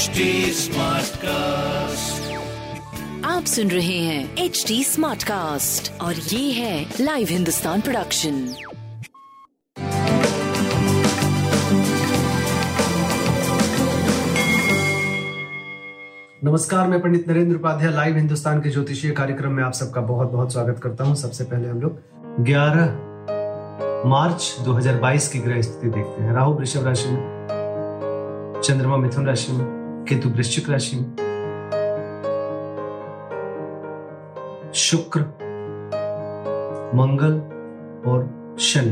HD Smartcast. आप सुन रहे हैं एच डी स्मार्ट कास्ट और ये है लाइव हिंदुस्तान प्रोडक्शन नमस्कार मैं पंडित नरेंद्र उपाध्याय लाइव हिंदुस्तान के ज्योतिषीय कार्यक्रम में आप सबका बहुत बहुत स्वागत करता हूँ। सबसे पहले हम लोग 11 मार्च 2022 की ग्रह स्थिति देखते हैं। राहु वृषभ राशि में चंद्रमा मिथुन राशि में। केतु वृश्चिक राशि में। शुक्र, मंगल और शनि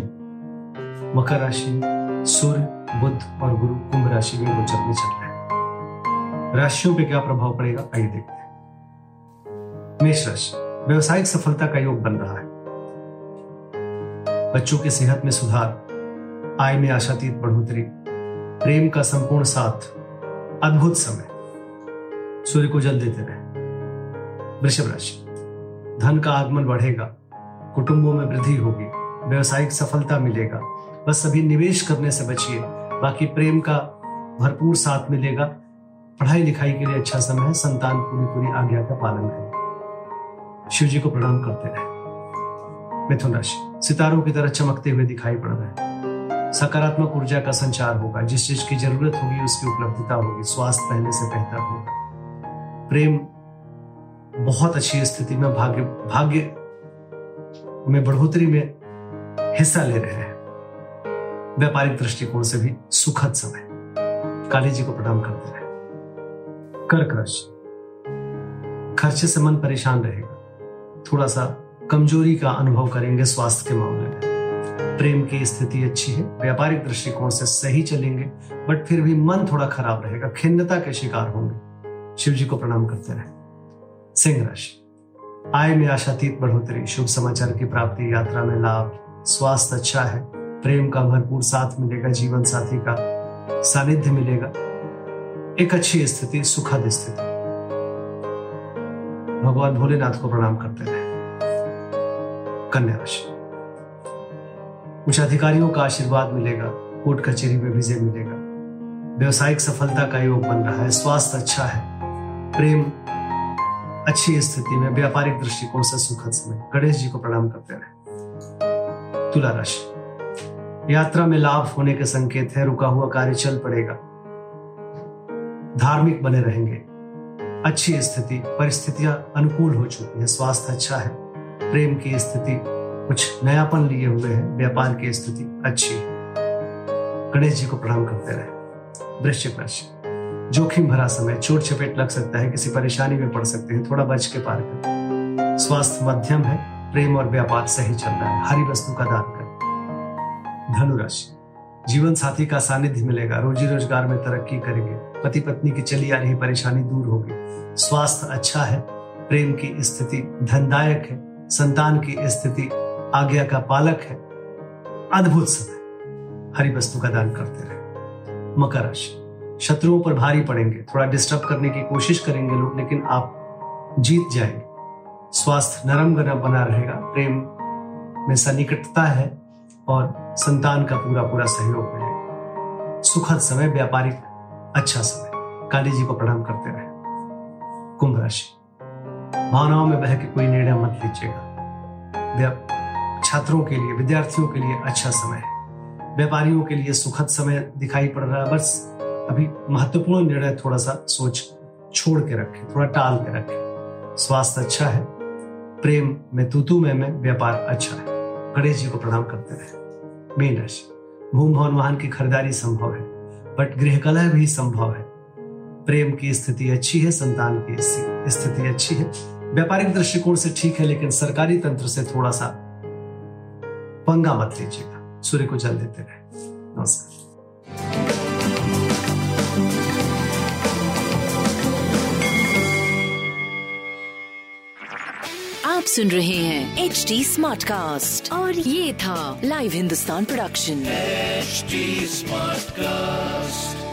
मकर राशि में, सूर्य, बुध और गुरु कुंभ राशि में गोचर में चल रहे हैं। राशियों पे क्या प्रभाव पड़ेगा, आइए देखते हैं। मेष राशि, व्यवसायिक सफलता का योग बन रहा है। बच्चों की सेहत में सुधार, आय में आशातीत बढ़ोतरी, प्रेम का संपूर्ण साथ अद्भुत समय। सूर्य को जल देते रहे। वृषभ राशि। धन का आगमन बढ़ेगा, कुटुंबों में वृद्धि होगी, व्यवसायिक सफलता मिलेगा, बस सभी निवेश करने से बचिए, बाकी प्रेम का भरपूर साथ मिलेगा। पढ़ाई लिखाई के लिए अच्छा समय है, संतान पूरी पूरी आज्ञा का पालन करें शिव जी को प्रणाम करते रहे। मिथुन राशि। सितारों की तरह चमकते हुए दिखाई पड़ रहे हैं। सकारात्मक ऊर्जा का संचार होगा। जिस चीज़ की ज़रूरत होगी, उसकी उपलब्धता होगी। स्वास्थ्य पहले से बेहतर होगा प्रेम बहुत अच्छी स्थिति में, भाग्य भाग्य में बढ़ोतरी में हिस्सा ले रहे हैं। व्यापारिक दृष्टिकोण से भी सुखद समय। काली जी को प्रणाम करते रहे। कर्क राशि खर्चे से मन परेशान रहेगा। थोड़ा सा कमज़ोरी का अनुभव करेंगे स्वास्थ्य के मामले में। प्रेम की स्थिति अच्छी है, व्यापारिक दृष्टिकोण से सही चलेंगे, बट फिर भी मन थोड़ा खराब रहेगा, खिन्नता के शिकार होंगे। शिव जी को प्रणाम करते रहे। सिंह राशि। आय में आशातीत बढ़ोतरी शुभ समाचार की प्राप्ति, यात्रा में लाभ, स्वास्थ्य अच्छा है, प्रेम का भरपूर साथ मिलेगा, जीवन साथी का सानिध्य मिलेगा। एक अच्छी स्थिति, सुखद स्थिति। भगवान भोलेनाथ को प्रणाम करते रहे। कन्या राशि। उच्च अधिकारियों का आशीर्वाद मिलेगा, कोर्ट कचेरी में विजय मिलेगा। व्यवसायिक सफलता का योग बन रहा है, स्वास्थ्य अच्छा है। प्रेम अच्छी स्थिति में, व्यापारिक दृष्टिकोण से सुखद समय। गणेश जी को प्रणाम करते रहे। तुला राशि। यात्रा में लाभ होने के संकेत है, रुका हुआ कार्य चल पड़ेगा। धार्मिक बने रहेंगे। अच्छी स्थिति, परिस्थितियाँ अनुकूल हो चुकी है, स्वास्थ्य अच्छा है। प्रेम की स्थिति कुछ नयापन लिए हुए हैं। व्यापार की स्थिति अच्छी है। गणेश जी को प्रणाम करते रहे। वृश्चिक राशि जोखिम भरा समय, चोट चपेट लग सकता है, किसी परेशानी में पड़ सकते हैं, थोड़ा बच के पार करें। स्वास्थ्य मध्यम है, प्रेम और व्यापार सही चल रहा है। हरी वस्तु का दान करें। धनुराशि। जीवन साथी का सानिध्य मिलेगा। रोजी रोज़गार में तरक्की करेंगे। पति पत्नी की चली आ रही परेशानी दूर होगी। स्वास्थ्य अच्छा है, प्रेम की स्थिति धनदायक है, संतान की स्थिति आज्ञा का पालक है। अद्भुत समय। हरी वस्तु का दान करते रहे। मकर राशि। शत्रुओं पर भारी पड़ेंगे। थोड़ा डिस्टर्ब करने की कोशिश करेंगे लोग, लेकिन आप जीत जाएँगे। स्वास्थ्य नरम गरम बना रहेगा। प्रेम में सन्निकटता है और संतान का पूरा पूरा सहयोग मिलेगा। सुखद समय, व्यापारिक अच्छा समय। काली जी को प्रणाम करते रहे। कुंभ राशि। भावनाओं में बह के कोई निर्णय मत लीजिएगा। छात्रों के लिए विद्यार्थियों के लिए अच्छा समय है। व्यापारियों के लिए सुखद समय दिखाई पड़ रहा है। बस अभी महत्वपूर्ण निर्णय थोड़ा सा सोच छोड़ के रखें थोड़ा टाल के रखें। स्वास्थ्य अच्छा है प्रेम में तूतू में, में व्यापार अच्छा है। गणेश जी को प्रणाम करते रहे। मीन राशि। भूम भवन वाहन की खरीदारी संभव है बट गृह कलह भी संभव है। प्रेम की स्थिति अच्छी है संतान की स्थिति अच्छी है। व्यापारिक दृष्टिकोण से ठीक है लेकिन सरकारी तंत्र से थोड़ा सा पंगा मत लीजिएगा। सूर्य को जल देते रहे। नमस्कार। आप सुन रहे हैं एच डी स्मार्ट कास्ट और ये था live Hindustan production smart Smartcast.